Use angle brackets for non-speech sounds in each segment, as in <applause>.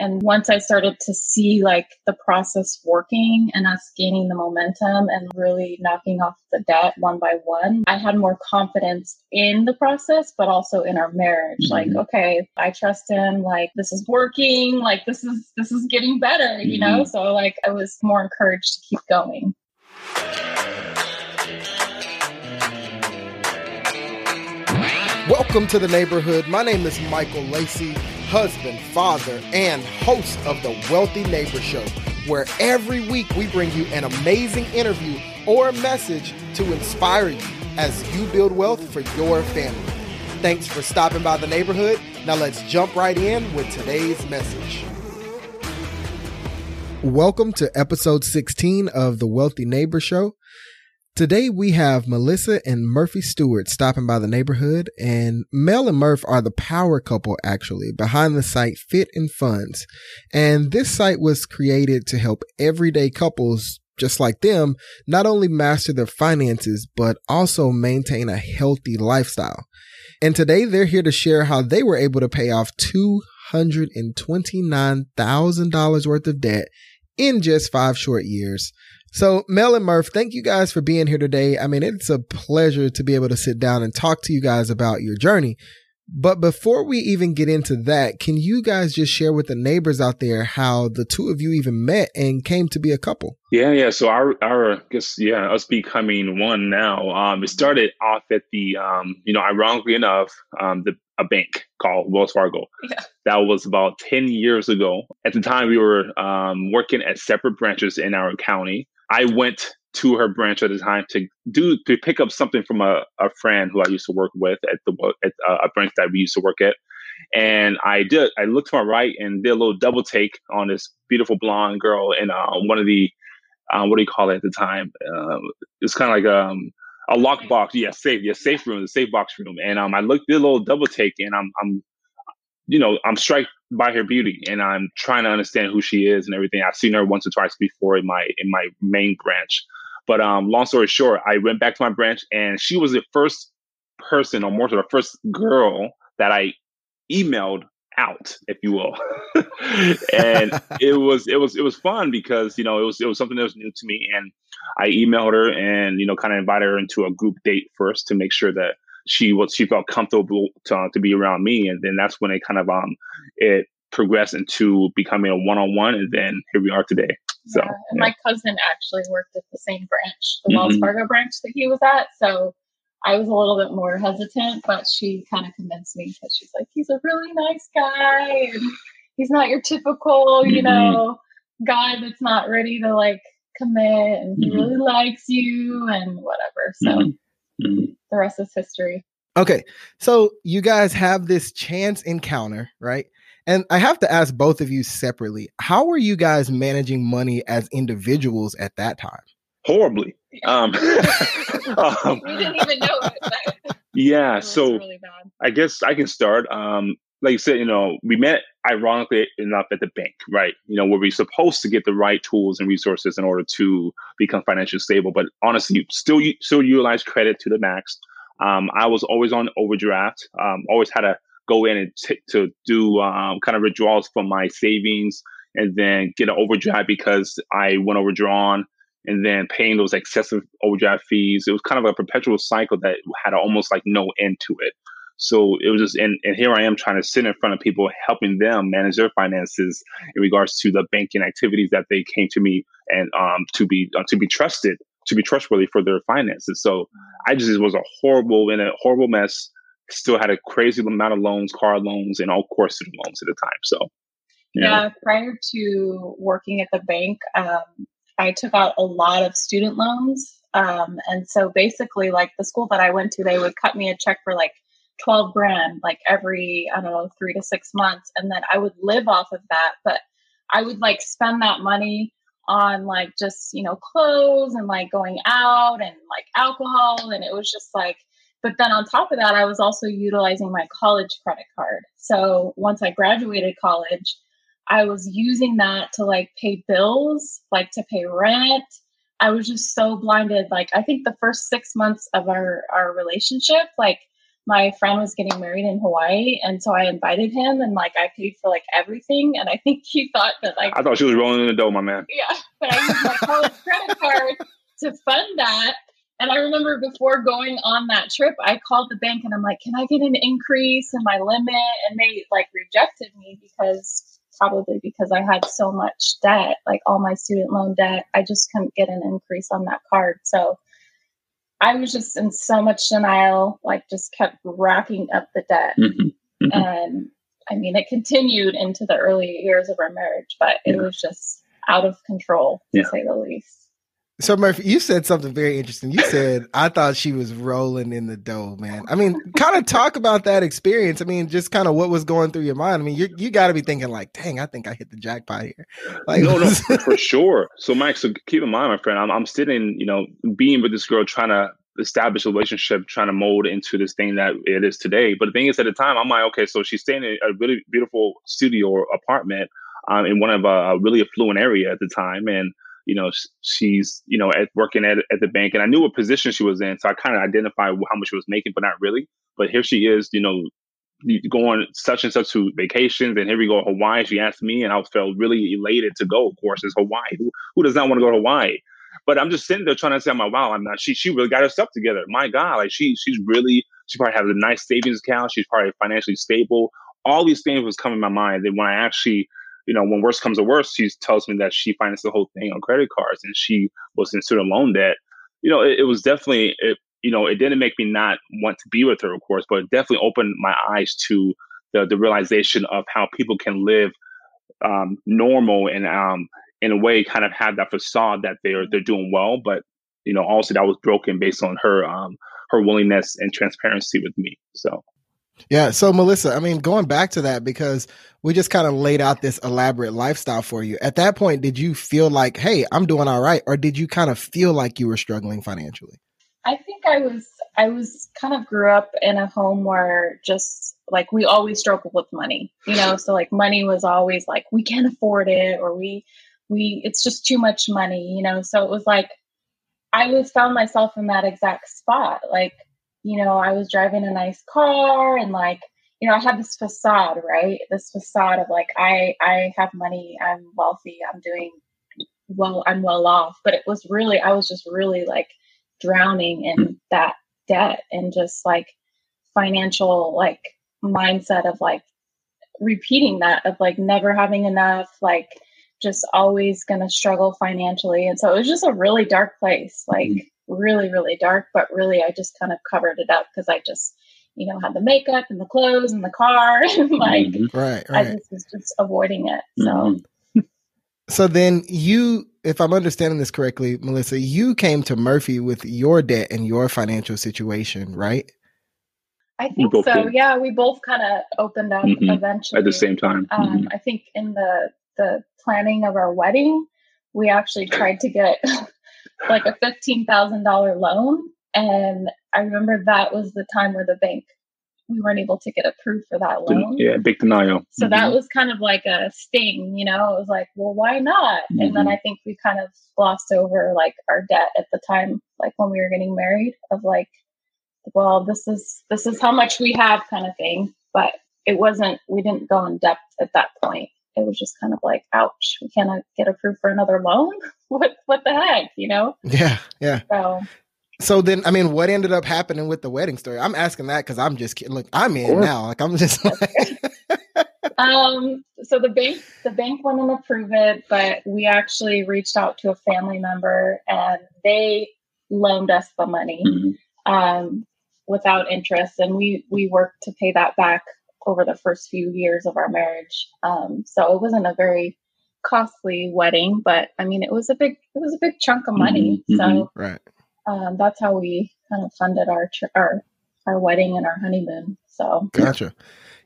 And once I started to see like the process working and us gaining the momentum and really knocking off the debt one by one, I had more confidence in the process, but also in our marriage. Mm-hmm. Like, okay, I trust him. Like, this is working. Like, this is, this is getting better, mm-hmm. you know? Mm-hmm. So like, I was more encouraged to keep going. Welcome to the neighborhood. My name is Michael Lacey husband, father, and host of the Wealthy Neighbor Show, where every week we bring you an amazing interview or message to inspire you as you build wealth for your family. Thanks for stopping by the neighborhood. Now let's jump right in with today's message. Welcome to episode 16 of the Wealthy Neighbor Show. Today we have Melissa and Murphy Stewart stopping by the neighborhood and Mel and Murph are the power couple actually behind the site Fit and Funds. And this site was created to help everyday couples just like them not only master their finances, but also maintain a healthy lifestyle. And today they're here to share how they were able to pay off $229,000 worth of debt in just five short years so, Mel and Murph, thank you guys for being here today. I mean, it's a pleasure to be able to sit down and talk to you guys about your journey. But before we even get into that, can you guys just share with the neighbors out there how the two of you even met and came to be a couple? Yeah, yeah. So our our I guess yeah, us becoming one now. Um, it started off at the um, you know, ironically enough, um, the a bank called Wells Fargo. Yeah. That was about ten years ago. At the time, we were um, working at separate branches in our county. I went to her branch at the time to do to pick up something from a, a friend who I used to work with at the at uh, a branch that we used to work at. And I did. I looked to my right and did a little double take on this beautiful blonde girl in uh, one of the uh, what do you call it at the time? Uh, it's kind of like um, a lockbox. Yeah, safe. Yeah, safe room. The safe box room. And um, I looked did a little double take, and I'm I'm you know I'm struck by her beauty and I'm trying to understand who she is and everything. I've seen her once or twice before in my in my main branch. But um, long story short, I went back to my branch and she was the first person or more so the first girl that I emailed out, if you will. <laughs> and <laughs> it was it was it was fun because, you know, it was it was something that was new to me. And I emailed her and, you know, kind of invited her into a group date first to make sure that she was she felt comfortable to, uh, to be around me, and then that's when it kind of um it progressed into becoming a one on one, and then here we are today. So, yeah, yeah. my cousin actually worked at the same branch, the mm-hmm. Wells Fargo branch that he was at, so. I was a little bit more hesitant, but she kind of convinced me because she's like, he's a really nice guy. And he's not your typical, you mm-hmm. know, guy that's not ready to like commit and he mm-hmm. really likes you and whatever. So mm-hmm. the rest is history. Okay. So you guys have this chance encounter, right? And I have to ask both of you separately, how were you guys managing money as individuals at that time? Horribly. Um, <laughs> um, we didn't even know it. Yeah. So really I guess I can start. Um, like you said, you know, we met ironically enough at the bank, right? You know, where we're supposed to get the right tools and resources in order to become financially stable. But honestly, still still utilize credit to the max. Um, I was always on overdraft. Um, always had to go in and t- to do um, kind of withdrawals from my savings and then get an overdraft because I went overdrawn and then paying those excessive overdraft fees. It was kind of a perpetual cycle that had almost like no end to it. So it was just, and, and here I am trying to sit in front of people, helping them manage their finances in regards to the banking activities that they came to me and um, to be uh, to be trusted, to be trustworthy for their finances. So I just was a horrible in a horrible mess. Still had a crazy amount of loans, car loans, and all course student loans at the time. So yeah, prior to working at the bank, um, I took out a lot of student loans. Um, and so basically, like the school that I went to, they would cut me a check for like 12 grand like every i don't know three to six months and then i would live off of that but i would like spend that money on like just you know clothes and like going out and like alcohol and it was just like but then on top of that i was also utilizing my college credit card. So once i graduated college i was using that to like pay bills like to pay rent. I was just so blinded like i think the first six months of our our relationship like my friend was getting married in Hawaii, and so I invited him, and like I paid for like everything, and I think he thought that like I thought she was rolling in the dough, my man. Yeah, but I used my college credit card to fund that. And I remember before going on that trip, I called the bank and I'm like, "Can I get an increase in my limit?" And they like rejected me because probably because I had so much debt, like all my student loan debt. I just couldn't get an increase on that card. So I was just in so much denial, like just kept racking up the debt. Mm-hmm. Mm-hmm. And I mean, it continued into the early years of our marriage, but it yeah. was just out of control to yeah. say the least. So Murphy, you said something very interesting. You said I thought she was rolling in the dough, man. I mean, kind of talk about that experience. I mean, just kind of what was going through your mind. I mean, you you got to be thinking like, "Dang, I think I hit the jackpot here." Like, no, no, <laughs> for sure. So, Mike, so keep in mind, my friend, I'm I'm sitting, you know, being with this girl, trying to establish a relationship, trying to mold into this thing that it is today. But the thing is, at the time, I'm like, okay, so she's staying in a really beautiful studio or apartment um, in one of a, a really affluent area at the time, and you know, she's, you know, at, working at, at the bank and I knew what position she was in. So I kind of identified how much she was making, but not really. But here she is, you know, going such and such to vacations. And here we go, Hawaii. She asked me and I felt really elated to go. Of course, it's Hawaii. Who, who does not want to go to Hawaii? But I'm just sitting there trying to say, "My wow, I'm not. She she really got her stuff together. My God, like she she's really she probably has a nice savings account. She's probably financially stable. All these things was coming to my mind. And when I actually you know, when worse comes to worse, she tells me that she financed the whole thing on credit cards and she was in student loan debt. You know, it, it was definitely, it, you know, it didn't make me not want to be with her, of course, but it definitely opened my eyes to the, the realization of how people can live um, normal and um, in a way kind of have that facade that they're they're doing well, but you know, also that was broken based on her um, her willingness and transparency with me. So yeah. So, Melissa, I mean, going back to that, because we just kind of laid out this elaborate lifestyle for you. At that point, did you feel like, hey, I'm doing all right? Or did you kind of feel like you were struggling financially? I think I was, I was kind of grew up in a home where just like we always struggled with money, you know? So, like, money was always like, we can't afford it, or we, we, it's just too much money, you know? So it was like, I was found myself in that exact spot. Like, you know, I was driving a nice car and like, you know, I had this facade, right? This facade of like, I, I have money, I'm wealthy, I'm doing well, I'm well off. But it was really, I was just really like drowning in hmm. that debt and just like financial like mindset of like repeating that of like never having enough, like just always gonna struggle financially. And so it was just a really dark place. Like, mm-hmm really, really dark, but really I just kind of covered it up because I just, you know, had the makeup and the clothes and the car. <laughs> and like, mm-hmm. right, right. I just was just avoiding it. So. Mm-hmm. So then you, if I'm understanding this correctly, Melissa, you came to Murphy with your debt and your financial situation, right? I think so. Did. Yeah, we both kind of opened up mm-hmm. eventually at the same time. Um, mm-hmm. I think in the the planning of our wedding, we actually <clears throat> tried to get like a $15,000 loan. And I remember that was the time where the bank, we weren't able to get approved for that loan. Yeah, big denial. So mm-hmm. that was kind of like a sting, you know, it was like, well, why not? Mm-hmm. And then mm-hmm. I think we kind of glossed over like our debt at the time, like when we were getting married, of like, well, this is this is how much we have kind of thing. But it wasn't we didn't go in depth at that point it was just kind of like, ouch, we cannot get approved for another loan. <laughs> what what the heck, you know? Yeah, yeah. So so then, I mean, what ended up happening with the wedding story? I'm asking that because I'm just kidding. Look, I'm in now. Like I'm just like. <laughs> um. So the bank, the bank wouldn't approve it, but we actually reached out to a family member, and they loaned us the money, mm-hmm. um, without interest, and we we worked to pay that back over the first few years of our marriage. Um, so it wasn't a very costly wedding, but I mean, it was a big, it was a big chunk of money. Mm-hmm, so mm-hmm. right. um, that's how we kind of funded our, our, our wedding and our honeymoon. So gotcha.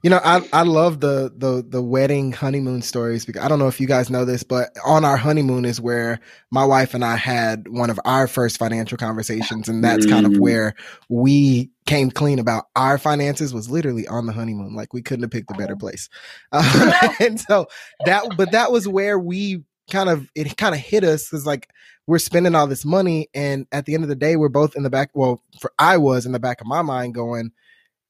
You know, I, I love the, the, the wedding honeymoon stories because I don't know if you guys know this, but on our honeymoon is where my wife and I had one of our first financial conversations. And that's kind of mm. where we came clean about our finances was literally on the honeymoon. Like we couldn't have picked a better place. Uh, <laughs> and so that, but that was where we kind of, it kind of hit us because like we're spending all this money. And at the end of the day, we're both in the back. Well, for I was in the back of my mind going,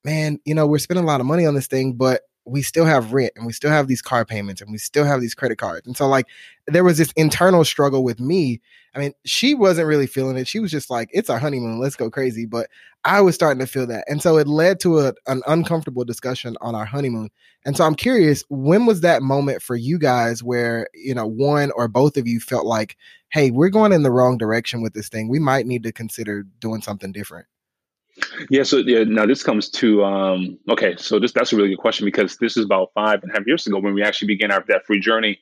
man, you know, we're spending a lot of money on this thing, but we still have rent and we still have these car payments and we still have these credit cards. And so like there was this internal struggle with me. I mean, she wasn't really feeling it. She was just like, it's our honeymoon, let's go crazy. But I was starting to feel that. And so it led to a, an uncomfortable discussion on our honeymoon. And so I'm curious, when was that moment for you guys where, you know, one or both of you felt like, hey, we're going in the wrong direction with this thing. We might need to consider doing something different. Yeah, so yeah, now this comes to um okay, so this that's a really good question because this is about five and a half years ago when we actually began our debt free journey.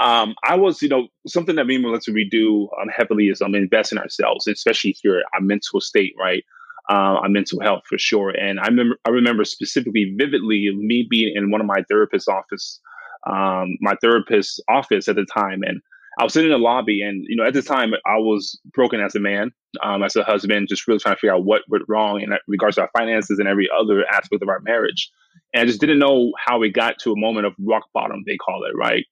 Um, I was, you know, something that me and Melissa we do um, heavily is um invest in ourselves, especially here our mental state, right? Uh, our mental health for sure. And I remember I remember specifically vividly me being in one of my therapist's office, um, my therapist's office at the time, and I was sitting in the lobby, and you know, at the time, I was broken as a man, um, as a husband, just really trying to figure out what went wrong in regards to our finances and every other aspect of our marriage. And I just didn't know how we got to a moment of rock bottom, they call it, right?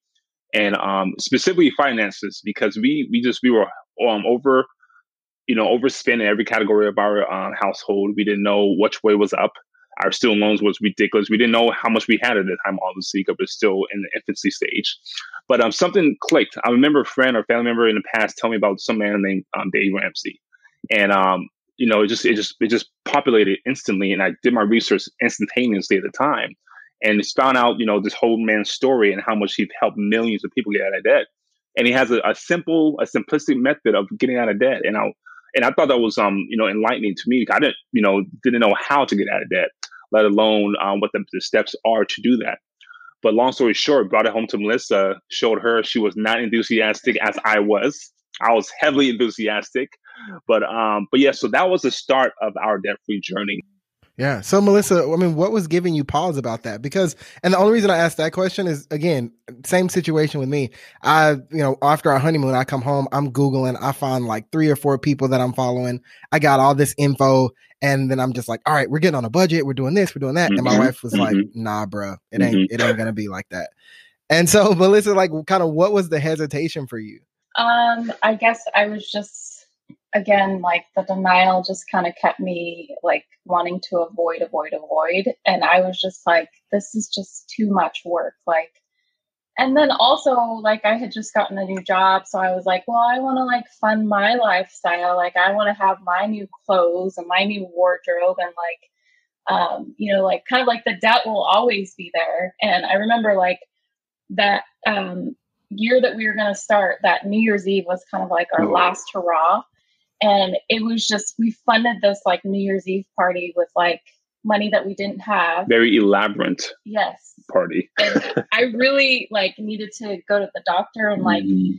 And um, specifically finances, because we we just we were um, over, you know, overspending every category of our uh, household. We didn't know which way was up our student loans was ridiculous. We didn't know how much we had at the time, obviously, because we're still in the infancy stage. But um, something clicked. I remember a friend or family member in the past tell me about some man named um, Dave Ramsey, and um, you know, it just it just it just populated instantly. And I did my research instantaneously at the time, and found out you know this whole man's story and how much he helped millions of people get out of debt. And he has a, a simple, a simplistic method of getting out of debt. And I and I thought that was um you know enlightening to me. I didn't you know didn't know how to get out of debt let alone um, what the, the steps are to do that. But long story short, brought it home to Melissa, showed her she was not enthusiastic as I was. I was heavily enthusiastic, but um, but yeah, so that was the start of our debt free journey. Yeah. So Melissa, I mean, what was giving you pause about that? Because, and the only reason I asked that question is again, same situation with me. I, you know, after our honeymoon, I come home, I'm Googling, I find like three or four people that I'm following. I got all this info and then I'm just like, all right, we're getting on a budget. We're doing this, we're doing that. Mm-hmm. And my mm-hmm. wife was mm-hmm. like, nah, bro, it ain't, mm-hmm. it ain't going to be like that. And so <laughs> Melissa, like kind of what was the hesitation for you? Um, I guess I was just again, like the denial just kind of kept me like wanting to avoid, avoid, avoid. And I was just like, this is just too much work. Like, and then also, like, I had just gotten a new job. So I was like, well, I want to like fund my lifestyle. Like, I want to have my new clothes and my new wardrobe. And like, um, you know, like kind of like the debt will always be there. And I remember like that um, year that we were going to start, that New Year's Eve was kind of like our last hurrah and it was just we funded this like new year's eve party with like money that we didn't have. Very elaborate yes. party. <laughs> I really like needed to go to the doctor and like mm.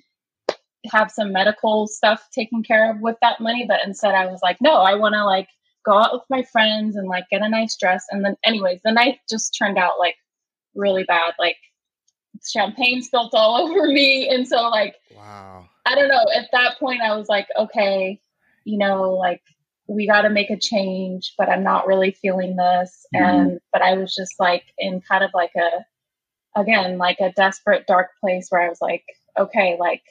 have some medical stuff taken care of with that money but instead i was like no i want to like go out with my friends and like get a nice dress. And then anyways the night just turned out like really bad. Like champagne spilt all <laughs> over me. And so like wow. I don't know. At that point i was like okay you know, like we got to make a change, but I'm not really feeling this. Mm-hmm. And, but I was just like in kind of like a, again, like a desperate, dark place where I was like, okay, like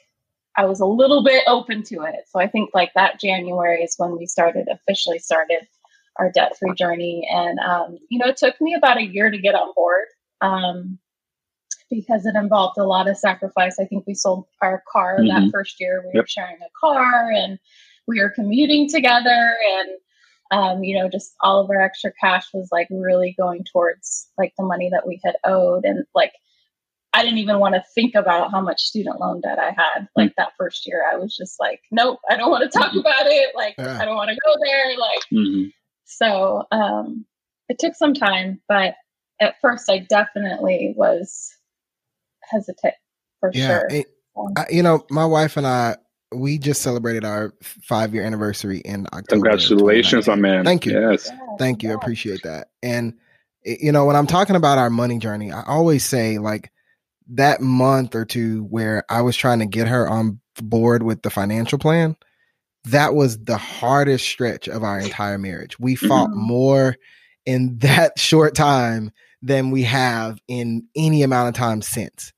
I was a little bit open to it. So I think like that January is when we started, officially started our debt free journey. And, um, you know, it took me about a year to get on board. Um, because it involved a lot of sacrifice. I think we sold our car mm-hmm. that first year. We yep. were sharing a car and we were commuting together and um, you know just all of our extra cash was like really going towards like the money that we had owed and like i didn't even want to think about how much student loan debt i had like that first year i was just like nope i don't want to talk mm-hmm. about it like yeah. i don't want to go there like mm-hmm. so um it took some time but at first i definitely was hesitant for yeah, sure it, I, you know my wife and i we just celebrated our five year anniversary in October. Congratulations, my man. Thank you. Yes. Thank you. I appreciate that. And, you know, when I'm talking about our money journey, I always say like that month or two where I was trying to get her on board with the financial plan, that was the hardest stretch of our entire marriage. We fought mm-hmm. more in <laughs> that short time than we have in any amount of time since.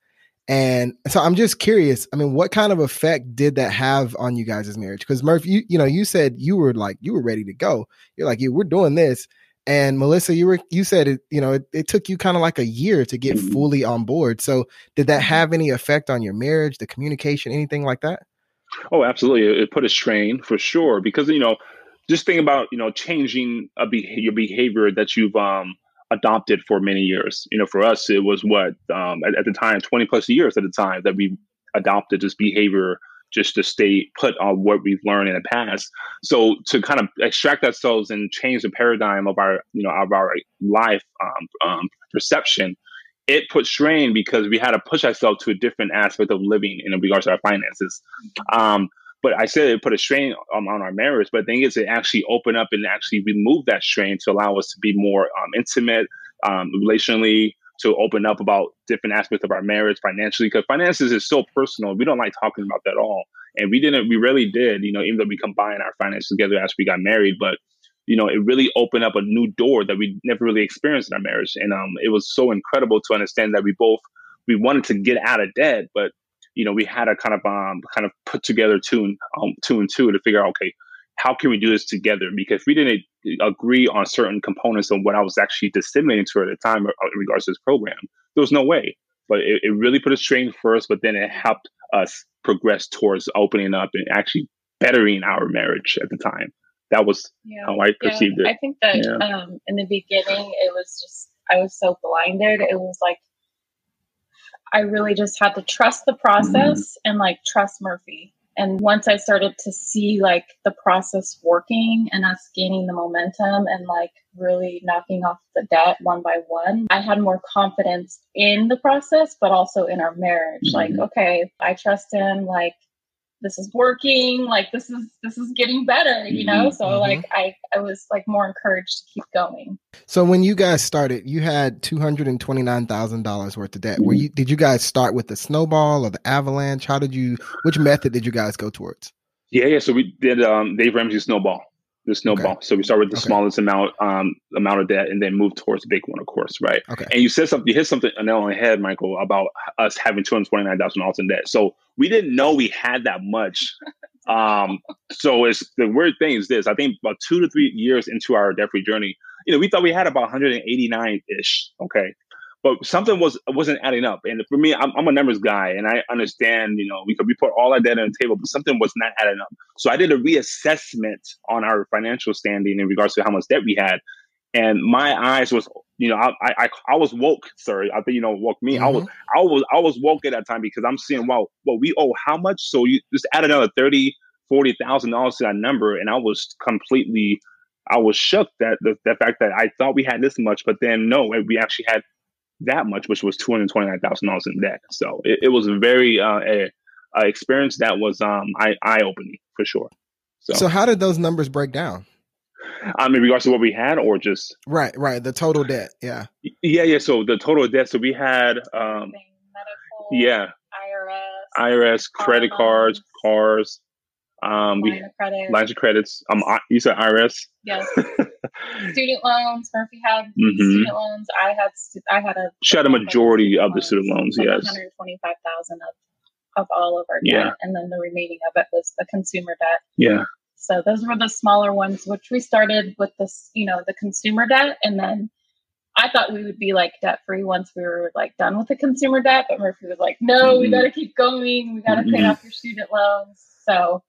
And so I'm just curious. I mean, what kind of effect did that have on you guys' marriage? Because Murph, you you know, you said you were like you were ready to go. You're like, you we're doing this. And Melissa, you were you said it, you know, it, it took you kind of like a year to get mm-hmm. fully on board. So did that mm-hmm. have any effect on your marriage, the communication, anything like that? Oh, absolutely. It put a strain for sure because you know, just think about you know changing a be- your behavior that you've um adopted for many years. You know, for us, it was what um, at, at, the time, twenty plus years at the time that we adopted this behavior just to stay put on what we've learned in the past. So to kind of extract ourselves and change the paradigm of our, you know, of our life um, um, perception, it put strain because we had to push ourselves to a different aspect of living in regards to our finances. But I said it put a strain on, our marriage. But the thing is, it actually opened up and actually removed that strain to allow us to be more um, intimate, um, relationally, to open up about different aspects of our marriage financially because finances is so personal. We don't like talking about that at all. And we didn't, we really did, you know, even though we combined our finances together after we got married, but you know, it really opened up a new door that we never really experienced in our marriage. And um, it was so incredible to understand that we both we wanted to get out of debt, but you know, we had to kind of um kind of put together two and um, two and two to figure out, okay, how can we do this together? Because we didn't agree on certain components of what I was actually disseminating to her at the time uh, in regards to this program. There was no way. But it, it really put a strain first, but then it helped us progress towards opening up and actually bettering our marriage at the time. That was yeah. how I perceived yeah. it. I think that yeah. um, in the beginning, it was just, I was so blinded. It was like, I really just had to trust the process mm-hmm. and like trust Murphy. And once I started to see like the process working and us gaining the momentum and like really knocking off the debt one by one, I had more confidence in the process, but also in our marriage. Mm-hmm. Like, okay, I trust him. Like, this is working like this is this is getting better you know mm-hmm. so mm-hmm. like i i was like more encouraged to keep going so when you guys started you had $229000 worth of debt mm-hmm. were you did you guys start with the snowball or the avalanche how did you which method did you guys go towards yeah yeah so we did um dave ramsey snowball the snowball. Okay. So we start with the okay. smallest amount um, amount of debt, and then move towards the big one, of course, right? Okay. And you said something, you hit something on the head, Michael, about us having two hundred twenty nine thousand dollars in debt. So we didn't know we had that much. um, so it's the weird thing is this: I think about two to three years into our debt free journey, you know, we thought we had about one hundred and eighty nine ish. Okay, but something was wasn't adding up. And for me, I'm, I'm, a numbers guy, and I understand. You know, we could we put all our data on the table, but something was not adding up. So I did a reassessment on our financial standing in regards to how much debt we had, and my eyes was, you know, I I, I was woke, sir. I think you know, woke me. Mm-hmm. I was I was I was woke at that time because I'm seeing, wow, well, we owe how much? So you just add another thirty, forty thousand dollars to that number, and I was completely. I was shook that the, the fact that I thought we had this much, but then no, we actually had that much, which was two hundred twenty nine thousand dollars in debt. So it, it was a very uh, a, a, experience that was um eye eye opening for sure. So. so how did those numbers break down? Um, in regards to what we had, or just right, right, the total debt, yeah, yeah, yeah. So the total debt. So we had, um, medical, yeah, IRS, IRS, credit cards, cars, um, we of credit. lines of credits. Um, you said IRS. Yes. <laughs> student loans. Murphy had mm-hmm. student loans. I had. I had a. She had a majority of the student loans. Like yes. One hundred twenty-five thousand of of all of our debt, yeah. and then the remaining of it was the consumer debt. Yeah. So those were the smaller ones, which we started with this, you know, the consumer debt, and then I thought we would be like debt free once we were like done with the consumer debt, but Murphy was like, "No, mm-hmm. we got to keep going. We got to mm-hmm. pay off your student loans." So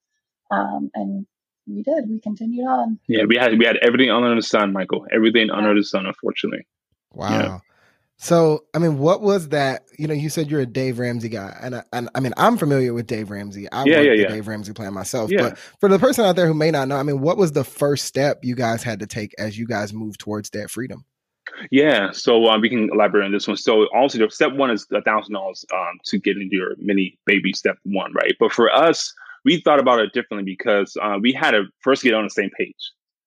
um, and we did. We continued on. Yeah, we had we had everything under the sun, Michael. Everything yeah. under the sun, unfortunately. Wow. Yeah. So, I mean, what was that? You know, you said you're a Dave Ramsey guy, and I, and I mean, I'm familiar with Dave Ramsey. I yeah, worked yeah, the yeah. Dave Ramsey plan myself. Yeah. But for the person out there who may not know, I mean, what was the first step you guys had to take as you guys moved towards that freedom? Yeah, so um, we can elaborate on this one. So, also, step one is a thousand dollars um, to get into your mini baby step one, right? But for us, we thought about it differently because uh, we had to first get on the same page.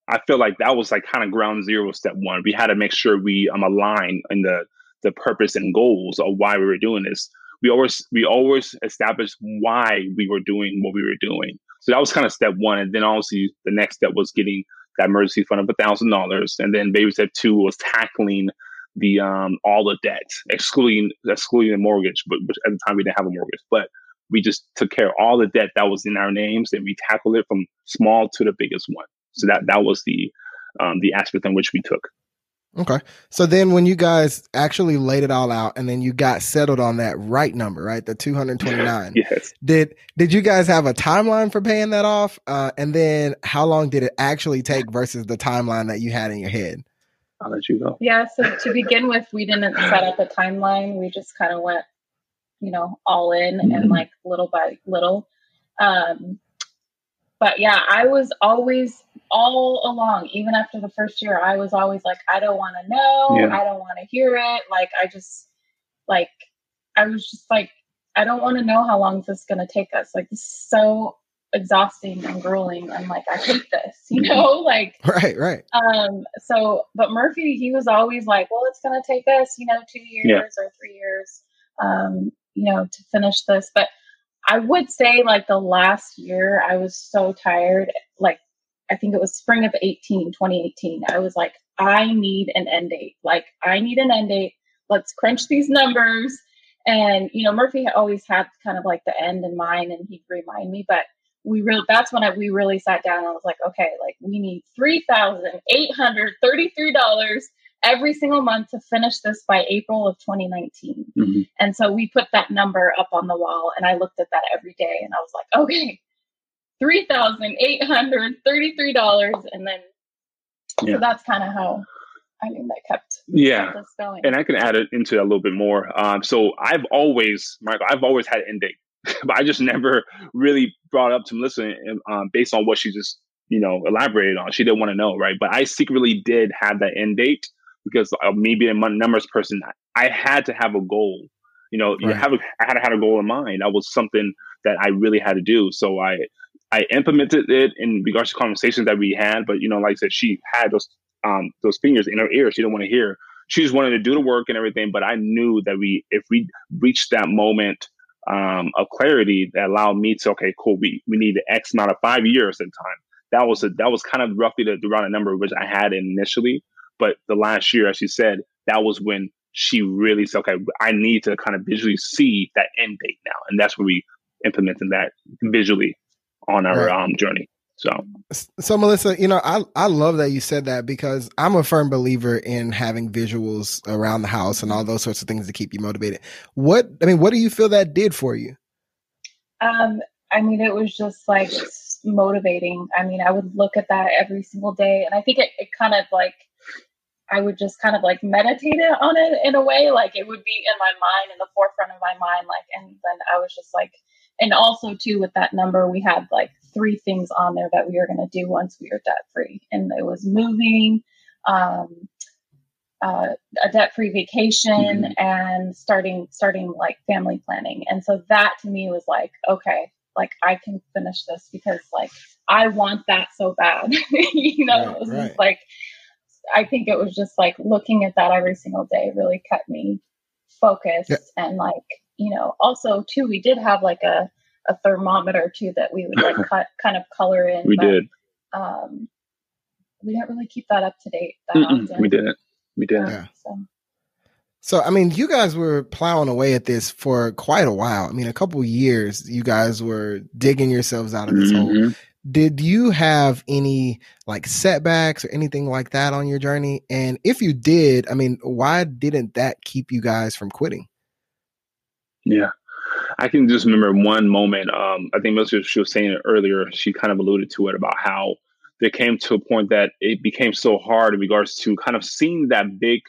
I feel like that was like kind of ground zero, step one. We had to make sure we um align in the the purpose and goals of why we were doing this. We always we always established why we were doing what we were doing. So that was kind of step one, and then obviously the next step was getting that emergency fund of a thousand dollars, and then baby step two was tackling the um all the debt, excluding excluding the mortgage, but which at the time we didn't have a mortgage, but we just took care of all the debt that was in our names and we tackled it from small to the biggest one. So that that was the um, the aspect in which we took. Okay. So then when you guys actually laid it all out and then you got settled on that right number, right? The 229. <laughs> yes. Did did you guys have a timeline for paying that off? Uh, and then how long did it actually take versus the timeline that you had in your head? I'll let you go. Yeah, so to begin with, we didn't set up a timeline. We just kind of went, you know, all in mm-hmm. and like little by little. Um, but yeah, I was always all along, even after the first year, I was always like, I don't want to know. Yeah. I don't want to hear it. Like, I just, like, I was just like, I don't want to know how long this is going to take us. Like, this is so exhausting and grueling. I'm like, I hate this, you know? <laughs> Like, right, right. Um, so, but Murphy, he was always like, well, it's going to take us, you know, two years yeah. or three years, um, you know, to finish this. But I would say like the last year I was so tired. Like I think it was spring of 18, 2018. I was like, I need an end date. Like I need an end date. Let's crunch these numbers. And you know, Murphy always had kind of like the end in mind and he'd remind me, but we really that's when I, we really sat down and I was like, okay, like we need three thousand eight hundred thirty-three dollars every single month to finish this by April of 2019. Mm-hmm. And so we put that number up on the wall and I looked at that every day and I was like, okay, $3,833. And then, yeah. so that's kind of how, I mean, that kept, yeah. Kept going. And I can add it into a little bit more. Um, so I've always, Michael, I've always had an end date, but I just never really brought up to Melissa um, based on what she just, you know, elaborated on. She didn't want to know, right? But I secretly did have that end date because uh, me being a numbers person, I had to have a goal. You know, right. you have a, I had to have a goal in mind. That was something that I really had to do. So I I implemented it in regards to conversations that we had. But you know, like I said, she had those um those fingers in her ear. She didn't want to hear. She just wanted to do the work and everything. But I knew that we if we reached that moment um, of clarity that allowed me to okay, cool. We we need the X amount of five years at time. That was a, that was kind of roughly the, the round number which I had initially. But the last year, as you said, that was when she really said, okay, I need to kind of visually see that end date now. And that's where we implemented that visually on our right. um, journey. So, so Melissa, you know, I I love that you said that because I'm a firm believer in having visuals around the house and all those sorts of things to keep you motivated. What I mean, what do you feel that did for you? Um, I mean, it was just like motivating. I mean, I would look at that every single day, and I think it, it kind of like I would just kind of like meditate on it in a way. Like it would be in my mind, in the forefront of my mind. Like, and then I was just like, and also too with that number, we had like three things on there that we were going to do once we were debt free, and it was moving, um, uh, a debt free vacation, mm-hmm. and starting starting like family planning. And so that to me was like, okay, like I can finish this because like I want that so bad. <laughs> you know, right, it was right. like I think it was just like looking at that every single day really kept me focused yeah. and like, you know, also too, we did have like a, a thermometer too that we would like <laughs> cut kind of color in. We but, did. Um, we didn't really keep that up to date that often. We didn't. We didn't. Yeah. So. So, I mean, you guys were plowing away at this for quite a while. I mean, a couple years, you guys were digging yourselves out of this mm-hmm. hole. Did you have any like setbacks or anything like that on your journey? And if you did, I mean, why didn't that keep you guys from quitting? Yeah. I can just remember one moment. Um, I think Melissa she was saying it earlier. She kind of alluded to it about how there came to a point that it became so hard in regards to kind of seeing that big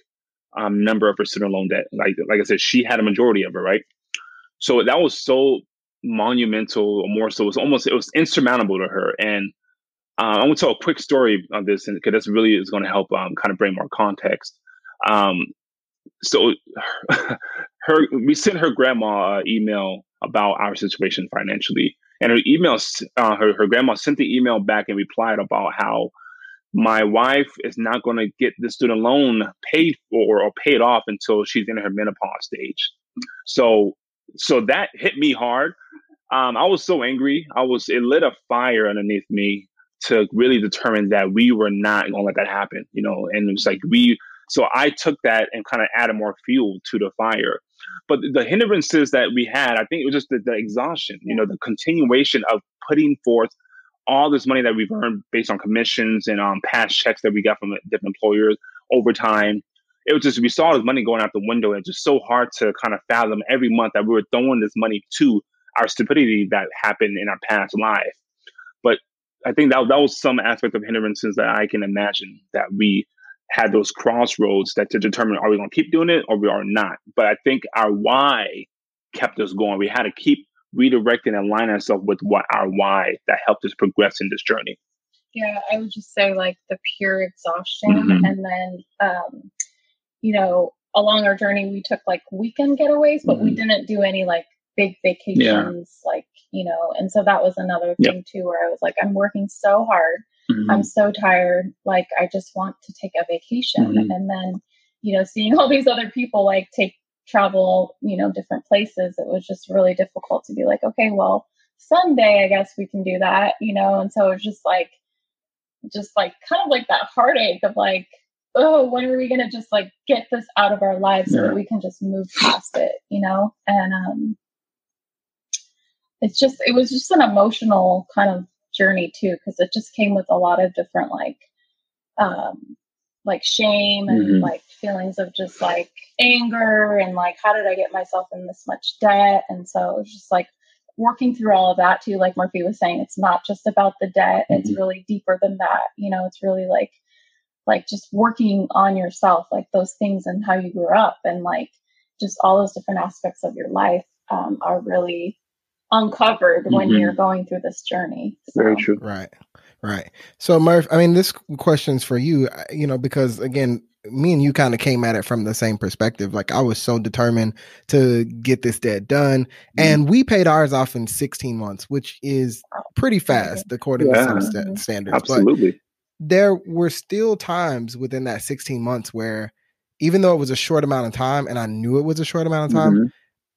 um, number of her student loan debt. Like like I said, she had a majority of it, right? So that was so monumental or more so it was almost it was insurmountable to her. And uh, i want to tell a quick story on this because this really is going to help um, kind of bring more context. Um, so her, <laughs> her, we sent her grandma an email about our situation financially and her email uh, her, her grandma sent the email back and replied about how my wife is not going to get the student loan paid or paid off until she's in her menopause stage. So so that hit me hard um, I was so angry. I was it lit a fire underneath me to really determine that we were not going to let that happen. You know, and it was like we. So I took that and kind of added more fuel to the fire. But the hindrances that we had, I think it was just the, the exhaustion. You know, the continuation of putting forth all this money that we've earned based on commissions and um, past checks that we got from different employers over time. It was just we saw this money going out the window, and it's just so hard to kind of fathom every month that we were throwing this money to our stupidity that happened in our past life. But I think that that was some aspect of hindrances that I can imagine that we had those crossroads that to determine are we going to keep doing it or we are not. But I think our why kept us going. We had to keep redirecting and align ourselves with what our why that helped us progress in this journey. Yeah, I would just say like the pure exhaustion, mm-hmm. and then um, you know along our journey we took like weekend getaways, but mm-hmm. we didn't do any like big vacations, yeah. like you know, and so that was another thing yep. too, where I was like, I'm working so hard, mm-hmm. I'm so tired, like I just want to take a vacation, mm-hmm. and then you know seeing <laughs> all these other people like take travel, you know, different places, it was just really difficult to be like, okay, well, Sunday, I guess we can do that, you know? And so it was just like, just like kind of like that heartache of like, oh, when are we going to just like get this out of our lives yeah. so that we can just move past it, you know? And, um, it's just, it was just an emotional kind of journey too, because it just came with a lot of different like, um, like shame and mm-hmm. like feelings of just like anger and like how did I get myself in this much debt? And so it was just like working through all of that too, like Murphy was saying, it's not just about the debt, mm-hmm. it's really deeper than that. You know, it's really like like just working on yourself, like those things and how you grew up and like just all those different aspects of your life um, are really uncovered mm-hmm. when you're going through this journey. So. Very true. Right. Right. So Murph, I mean, this question's for you, uh, you know, because again, me and you kind of came at it from the same perspective. Like I was so determined to get this debt done, mm-hmm. and we paid ours off in 16 months, which is pretty fast according yeah. to some st- standards. Absolutely. But there were still times within that 16 months where, even though it was a short amount of time, and I knew it was a short amount of time, mm-hmm.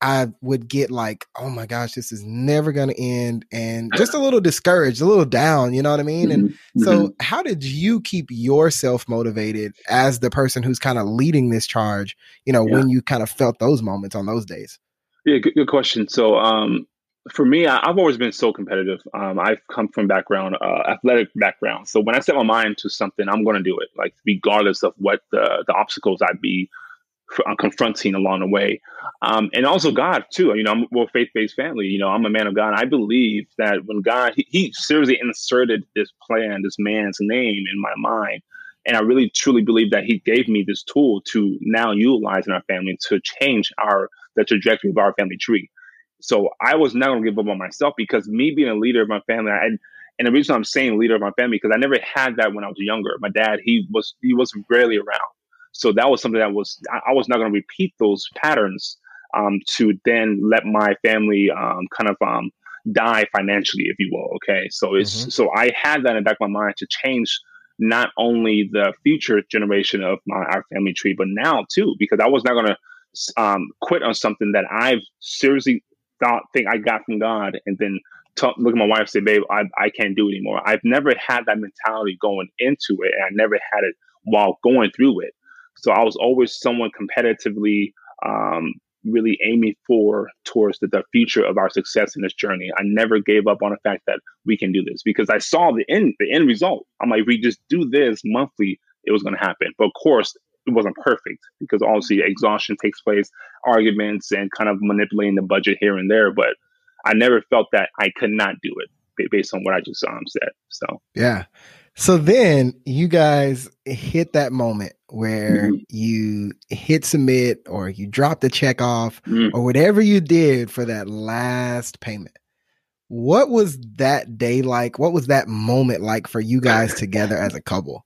I would get like, oh my gosh, this is never going to end. And just a little discouraged, a little down, you know what I mean? And mm-hmm. so, mm-hmm. how did you keep yourself motivated as the person who's kind of leading this charge, you know, yeah. when you kind of felt those moments on those days? Yeah, good, good question. So, um, for me, I, have always been so competitive. Um, I've come from background, uh, athletic background. So when I set my mind to something, I'm going to do it, like regardless of what the, the obstacles I'd be confronting along the way. Um, and also God too. You know, I'm, we're a faith-based family. You know, I'm a man of God. I believe that when God, he, he seriously inserted this plan, this man's name in my mind. And I really truly believe that he gave me this tool to now utilize in our family to change our the trajectory of our family tree. So I was not going to give up on myself because me being a leader of my family, I, and the reason I'm saying leader of my family because I never had that when I was younger. My dad, he was he was rarely around. So that was something that was I, was not going to repeat those patterns um, to then let my family um, kind of um, die financially, if you will. Okay, so it's mm-hmm. so I had that in the back of my mind to change not only the future generation of my our family tree, but now too, because I was not going to um, quit on something that I've seriously thought think I got from God, and then look at my wife and say, "Babe, I I can't do it anymore." I've never had that mentality going into it, and I never had it while going through it. So I was always someone competitively um, really aiming for towards the, the, future of our success in this journey. I never gave up on the fact that we can do this because I saw the end the end result. I'm like, we just do this monthly, it was going to happen. But of course, it wasn't perfect because obviously exhaustion takes place, arguments, and kind of manipulating the budget here and there. But I never felt that I could not do it based on what I just um, said. So yeah. So then you guys hit that moment where mm-hmm. you hit submit or you drop the check off mm-hmm. or whatever you did for that last payment. What was that day like? What was that moment like for you guys <laughs> together as a couple?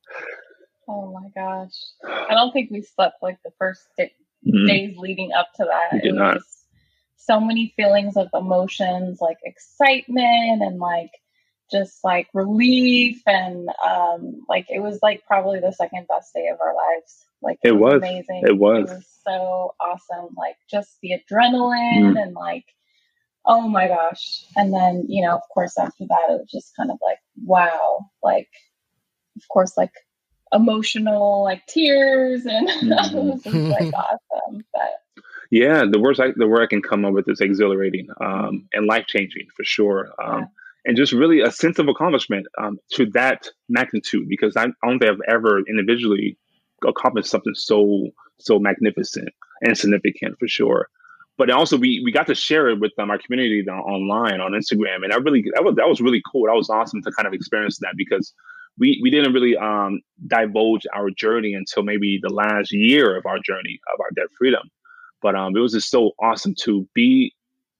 Gosh. I don't think we slept like the first mm-hmm. days leading up to that. it was so many feelings of emotions like excitement and like just like relief and um like it was like probably the second best day of our lives like it, it was, was, amazing it was. it was so awesome like just the adrenaline mm. and like oh my gosh and then you know of course after that it was just kind of like wow like of course like emotional like tears and <laughs> mm-hmm. it was like <laughs> awesome but yeah the words I, the word I can come up with is exhilarating um, and life changing for sure um, yeah and just really a sense of accomplishment um, to that magnitude because I, I don't think I've ever individually accomplished something so so magnificent and significant for sure. But also we we got to share it with um, our community online on Instagram, and I really that was that was really cool. That was awesome to kind of experience that because we we didn't really um, divulge our journey until maybe the last year of our journey of our debt freedom. But um, it was just so awesome to be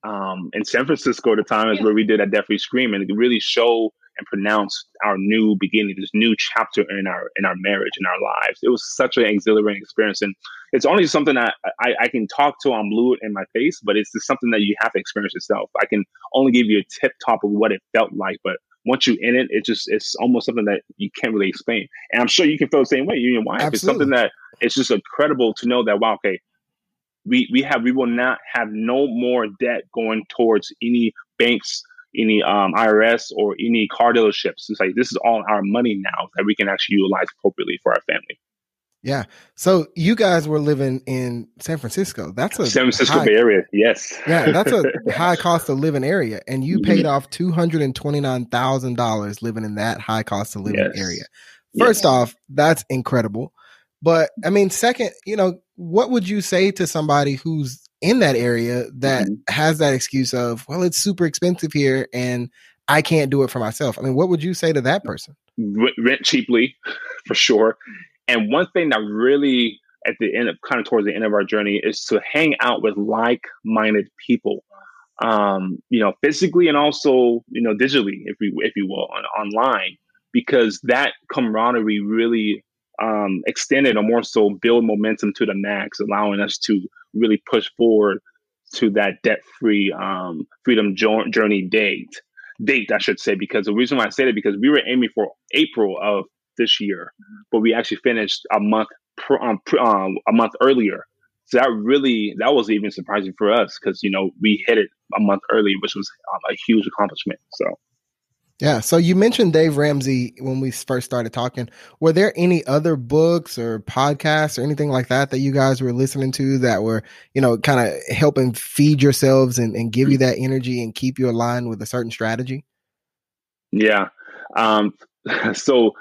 um, in San Francisco at the time is where we did a Debt Free Scream and really show and pronounce our new beginning, this new chapter in our in our marriage, in our lives. It was such an exhilarating experience, and it's only something that I, I can talk to on blue in my face, but it's just something that you have to experience yourself. I can only give you a tip top of what it felt like, but once you're in it, it just it's almost something that you can't really explain. And I'm sure you can feel the same way. You and your wife. Absolutely. It's something that it's just incredible to know that wow, okay, we we have we will not have no more debt going towards any banks any um, IRS or any car dealerships. It's like this is all our money now that we can actually utilize appropriately for our family. Yeah. So you guys were living in San Francisco. That's a San Francisco high, Bay Area. Yes. Yeah, that's a <laughs> high cost of living area, and you mm-hmm. paid off two hundred and twenty nine thousand dollars living in that high cost of living yes. area. First yes. off, that's incredible. But I mean, second, you know, what would you say to somebody who's in that area that mm-hmm. has that excuse of, well, it's super expensive here and I can't do it for myself? I mean, what would you say to that person? Rent cheaply, for sure. And one thing that really, at the end of kind of towards the end of our journey, is to hang out with like-minded people, um, you know, physically and also you know digitally, if we if you will, on, online, because that camaraderie really um, extended or more so build momentum to the max, allowing us to really push forward to that debt free um, freedom journey date date I should say because the reason why I said it because we were aiming for April of this year, but we actually finished a month pr- um, pr- um, a month earlier. So that really that was even surprising for us because you know we hit it a month early, which was um, a huge accomplishment. So yeah. So you mentioned Dave Ramsey when we first started talking. Were there any other books or podcasts or anything like that that you guys were listening to that were, you know, kind of helping feed yourselves and, and give you that energy and keep you aligned with a certain strategy? Yeah. Um, <laughs> so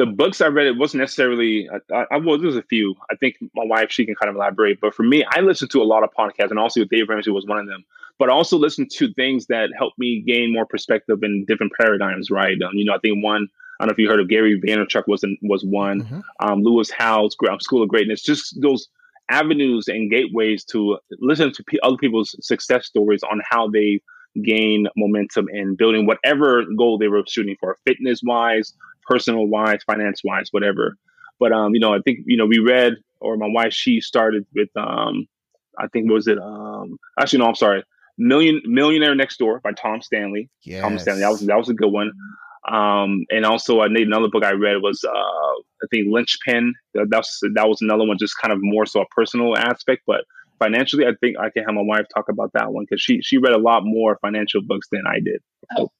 the books I read, it wasn't necessarily, I, I well, there's a few. I think my wife, she can kind of elaborate. But for me, I listened to a lot of podcasts and also Dave Ramsey was one of them but I also listen to things that help me gain more perspective in different paradigms, right? Um, you know, I think one, I don't know if you heard of Gary Vaynerchuk was was one, mm-hmm. um, Lewis Howes School of Greatness, just those avenues and gateways to listen to other people's success stories on how they gain momentum in building whatever goal they were shooting for, fitness wise, personal wise, finance wise, whatever. But um, you know, I think you know we read, or my wife she started with um, I think was it um, actually no, I'm sorry, Million Millionaire Next Door by Tom Stanley. Yes. Tom Stanley. That was that was a good one. Um, and also I need another book I read was uh, I think Linchpin. That, that's that was another one, just kind of more so a personal aspect, but financially, I think I can have my wife talk about that one because she she read a lot more financial books than I did. Oh,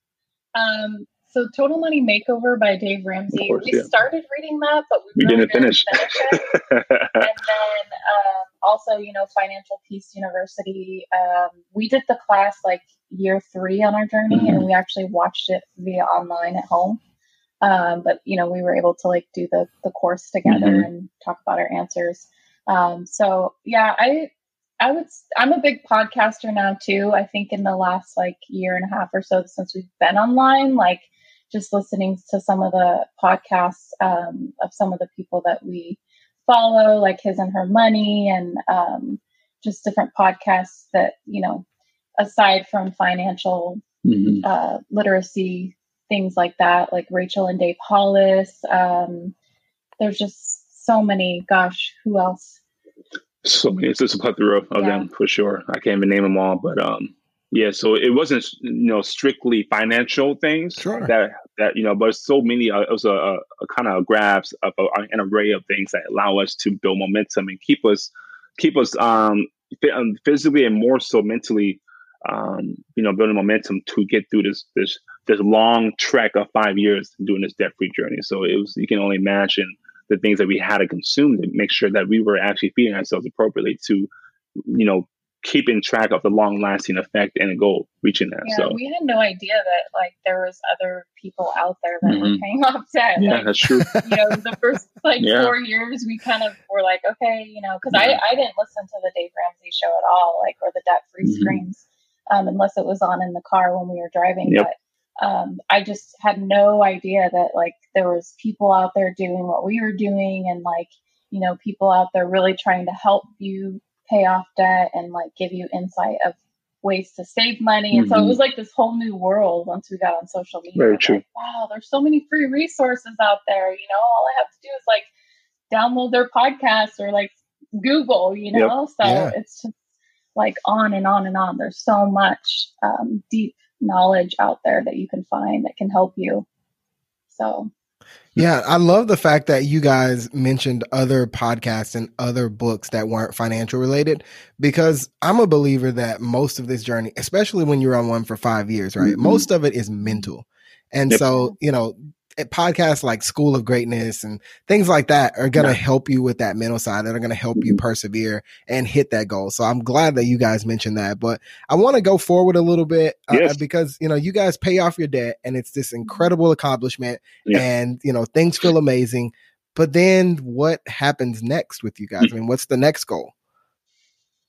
um, so Total Money Makeover by Dave Ramsey. Course, we yeah. started reading that, but we, we really didn't, finish. finish it. <laughs> and then um, also, you know, Financial Peace University. Um, we did the class like year three on our journey, mm-hmm. and we actually watched it via online at home. Um, but you know, we were able to like do the the course together mm-hmm. and talk about our answers. Um, so yeah, I I would I'm a big podcaster now too. I think in the last like year and a half or so since we've been online, like just listening to some of the podcasts um, of some of the people that we follow, like His and Her Money, and um, just different podcasts that, you know, aside from financial mm-hmm. uh, literacy, things like that, like Rachel and Dave Hollis. Um, there's just so many. Gosh, who else? So many. It's just a plethora of yeah. them for sure. I can't even name them all, but um, yeah, so it wasn't you know strictly financial things sure. that that you know, but so many. Uh, it was a, a, a kind of grabs of a, an array of things that allow us to build momentum and keep us keep us um, um physically and more so mentally, um, you know, building momentum to get through this this this long trek of five years doing this debt free journey. So it was you can only imagine the things that we had to consume to make sure that we were actually feeding ourselves appropriately to you know keeping track of the long lasting effect and goal reaching that. Yeah, so we had no idea that like there was other people out there that mm-hmm. were paying <laughs> off debt. Yeah, like, that's true. You know, the first like yeah. four years, we kind of were like, okay, you know, because yeah. I I didn't listen to the Dave Ramsey show at all, like or the debt free mm-hmm. screams, um, unless it was on in the car when we were driving. Yep. But um, I just had no idea that like there was people out there doing what we were doing, and like you know, people out there really trying to help you pay off debt and like give you insight of ways to save money. And mm-hmm. so it mm-hmm. was like this whole new world once we got on social media. Very true. Like, wow, there's so many free resources out there. You know, all I have to do is like download their podcast or like Google, you know? Yep. So yeah. it's just like on and on and on. There's so much um, deep knowledge out there that you can find that can help you. So yeah, I love the fact that you guys mentioned other podcasts and other books that weren't financial related because I'm a believer that most of this journey, especially when you're on one for five years, right? Mm-hmm. Most of it is mental. And yep. so, you know, podcasts like School of Greatness and things like that are going to yeah. help you with that mental side that are going to help mm-hmm. you persevere and hit that goal. So I'm glad that you guys mentioned that, but I want to go forward a little bit uh, yes. because, you know, you guys pay off your debt and it's this incredible accomplishment yeah. and, you know, things feel amazing. But then what happens next with you guys? Mm-hmm. I mean, what's the next goal?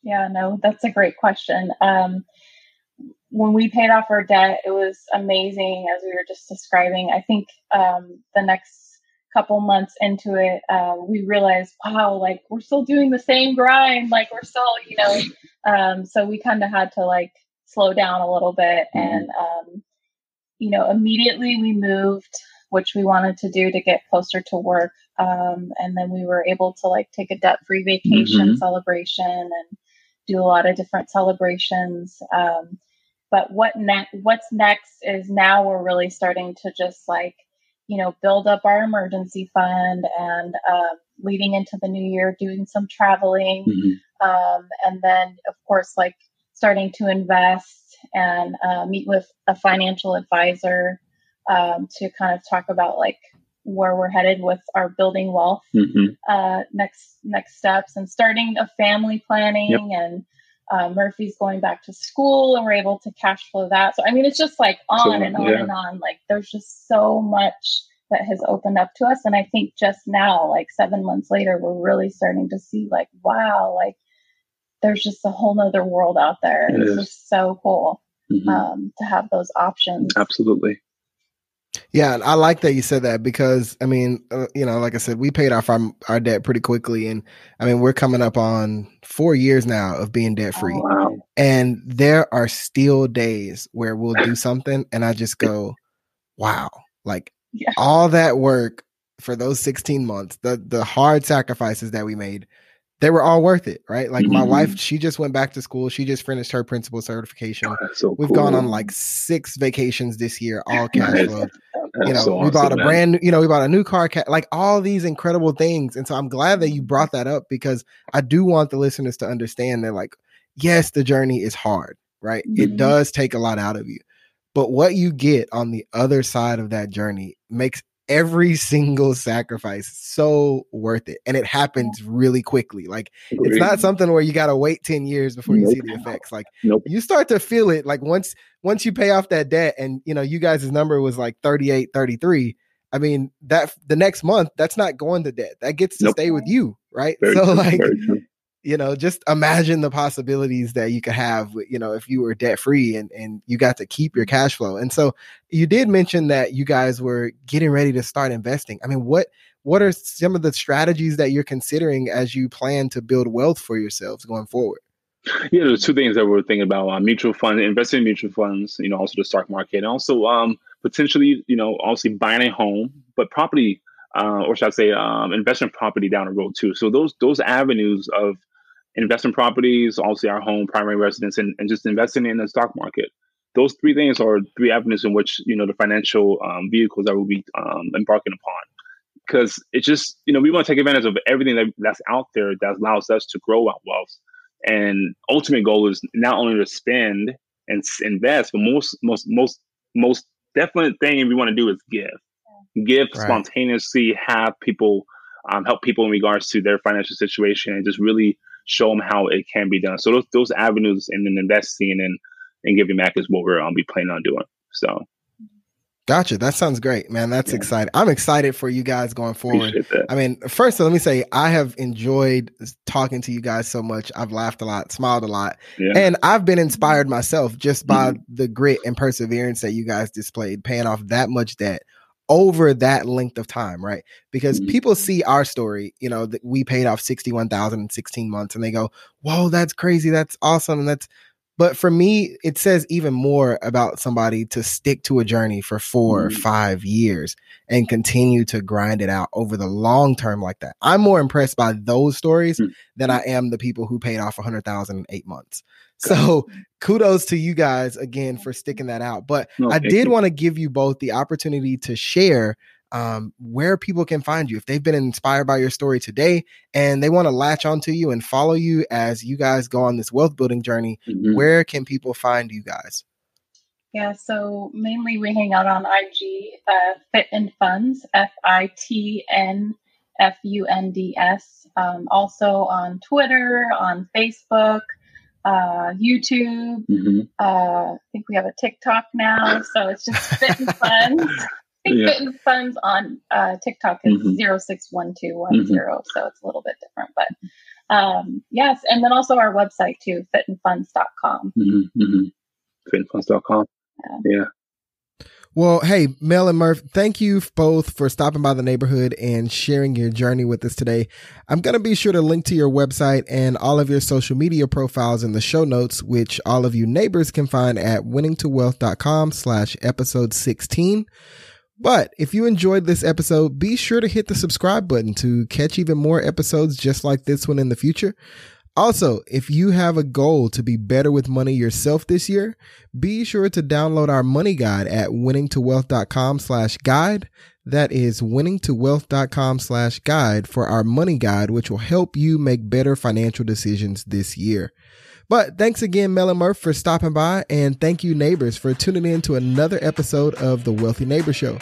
Yeah, no, that's a great question. Um, when we paid off our debt, it was amazing, as we were just describing. I think um, the next couple months into it, uh, we realized, wow, like we're still doing the same grind, like we're still, you know. Um, so we kind of had to like slow down a little bit, mm-hmm. and um, you know, immediately we moved, which we wanted to do to get closer to work, um, and then we were able to like take a debt-free vacation mm-hmm. celebration and do a lot of different celebrations. Um, but what next what's next is now we're really starting to just like you know build up our emergency fund and uh, leading into the new year doing some traveling mm-hmm. um, and then of course like starting to invest and uh, meet with a financial advisor um, to kind of talk about like where we're headed with our building wealth mm-hmm. uh, next next steps and starting a family planning yep. and uh, Murphy's going back to school and we're able to cash flow that. So, I mean, it's just like on so, and on yeah. and on. Like, there's just so much that has opened up to us. And I think just now, like seven months later, we're really starting to see, like, wow, like, there's just a whole nother world out there. It it's is. just so cool mm-hmm. um, to have those options. Absolutely. Yeah, I like that you said that because I mean, uh, you know, like I said, we paid off our our debt pretty quickly, and I mean, we're coming up on four years now of being debt free, oh, wow. and there are still days where we'll do something, and I just go, "Wow!" Like yeah. all that work for those sixteen months, the the hard sacrifices that we made, they were all worth it, right? Like mm-hmm. my wife, she just went back to school. She just finished her principal certification. Oh, so We've cool. gone on like six vacations this year, all <laughs> cash flow. you know, so we bought a man. brand new, you know, we bought a new car, like all these incredible things. And so I'm glad that you brought that up because I do want the listeners to understand that, like, yes, the journey is hard, right? Mm-hmm. It does take a lot out of you. But what you get on the other side of that journey makes every single sacrifice so worth it and it happens really quickly like it's not something where you got to wait 10 years before you nope. see the effects like nope. you start to feel it like once once you pay off that debt and you know you guys' number was like 38 33 i mean that the next month that's not going to debt that gets to nope. stay with you right Very so true. like you know just imagine the possibilities that you could have you know if you were debt free and and you got to keep your cash flow. And so you did mention that you guys were getting ready to start investing. I mean what what are some of the strategies that you're considering as you plan to build wealth for yourselves going forward? Yeah there's two things that we're thinking about uh, mutual funds investing in mutual funds you know also the stock market and also um potentially you know obviously buying a home but property uh, or should I say, um, investment property down the road too. So those those avenues of investment properties, obviously our home, primary residence, and, and just investing in the stock market. Those three things are three avenues in which you know the financial um, vehicles that we'll be um, embarking upon. Because it's just you know we want to take advantage of everything that, that's out there that allows us to grow our wealth. And ultimate goal is not only to spend and invest, but most most most most definite thing we want to do is give, give right. spontaneously, have people um, help people in regards to their financial situation, and just really show them how it can be done. So those those avenues and then investing and and giving back is what we're um be planning on doing. So Gotcha. That sounds great, man. That's yeah. exciting. I'm excited for you guys going forward. I mean, first, let me say I have enjoyed talking to you guys so much. I've laughed a lot, smiled a lot, yeah. and I've been inspired myself just by mm-hmm. the grit and perseverance that you guys displayed, paying off that much debt over that length of time, right? Because mm-hmm. people see our story, you know, that we paid off 61,000 in 16 months and they go, "Whoa, that's crazy. That's awesome." And that's but for me, it says even more about somebody to stick to a journey for 4 mm-hmm. or five years and continue to grind it out over the long term like that. I'm more impressed by those stories mm-hmm. than I am the people who paid off a hundred thousand in eight months. So kudos to you guys again for sticking that out. But no, I did want to give you both the opportunity to share um, where people can find you if they've been inspired by your story today and they want to latch onto you and follow you as you guys go on this wealth building journey. Mm-hmm. Where can people find you guys? Yeah, so mainly we hang out on IG, uh, Fit and Funds, F I T N F U N D S. Um, also on Twitter, on Facebook, uh, YouTube. Mm-hmm. Uh, I think we have a TikTok now, so it's just Fit and <laughs> Funds. think yeah. Fit and Funds on uh, TikTok is mm-hmm. 061210, mm-hmm. so it's a little bit different. But um, yes, and then also our website too, fitandfunds.com. Mm-hmm. mm-hmm. Fitandfunds.com. Yeah. yeah. Well, hey, Mel and Murph, thank you both for stopping by the neighborhood and sharing your journey with us today. I'm going to be sure to link to your website and all of your social media profiles in the show notes, which all of you neighbors can find at winningtowealth.com slash episode 16. But if you enjoyed this episode, be sure to hit the subscribe button to catch even more episodes just like this one in the future. Also, if you have a goal to be better with money yourself this year, be sure to download our money guide at winningtowealth.com slash guide. That is winningtowealth.com slash guide for our money guide, which will help you make better financial decisions this year. But thanks again, Mel and Murph, for stopping by. And thank you, neighbors, for tuning in to another episode of the Wealthy Neighbor Show.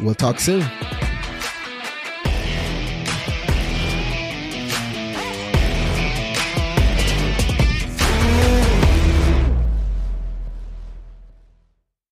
We'll talk soon.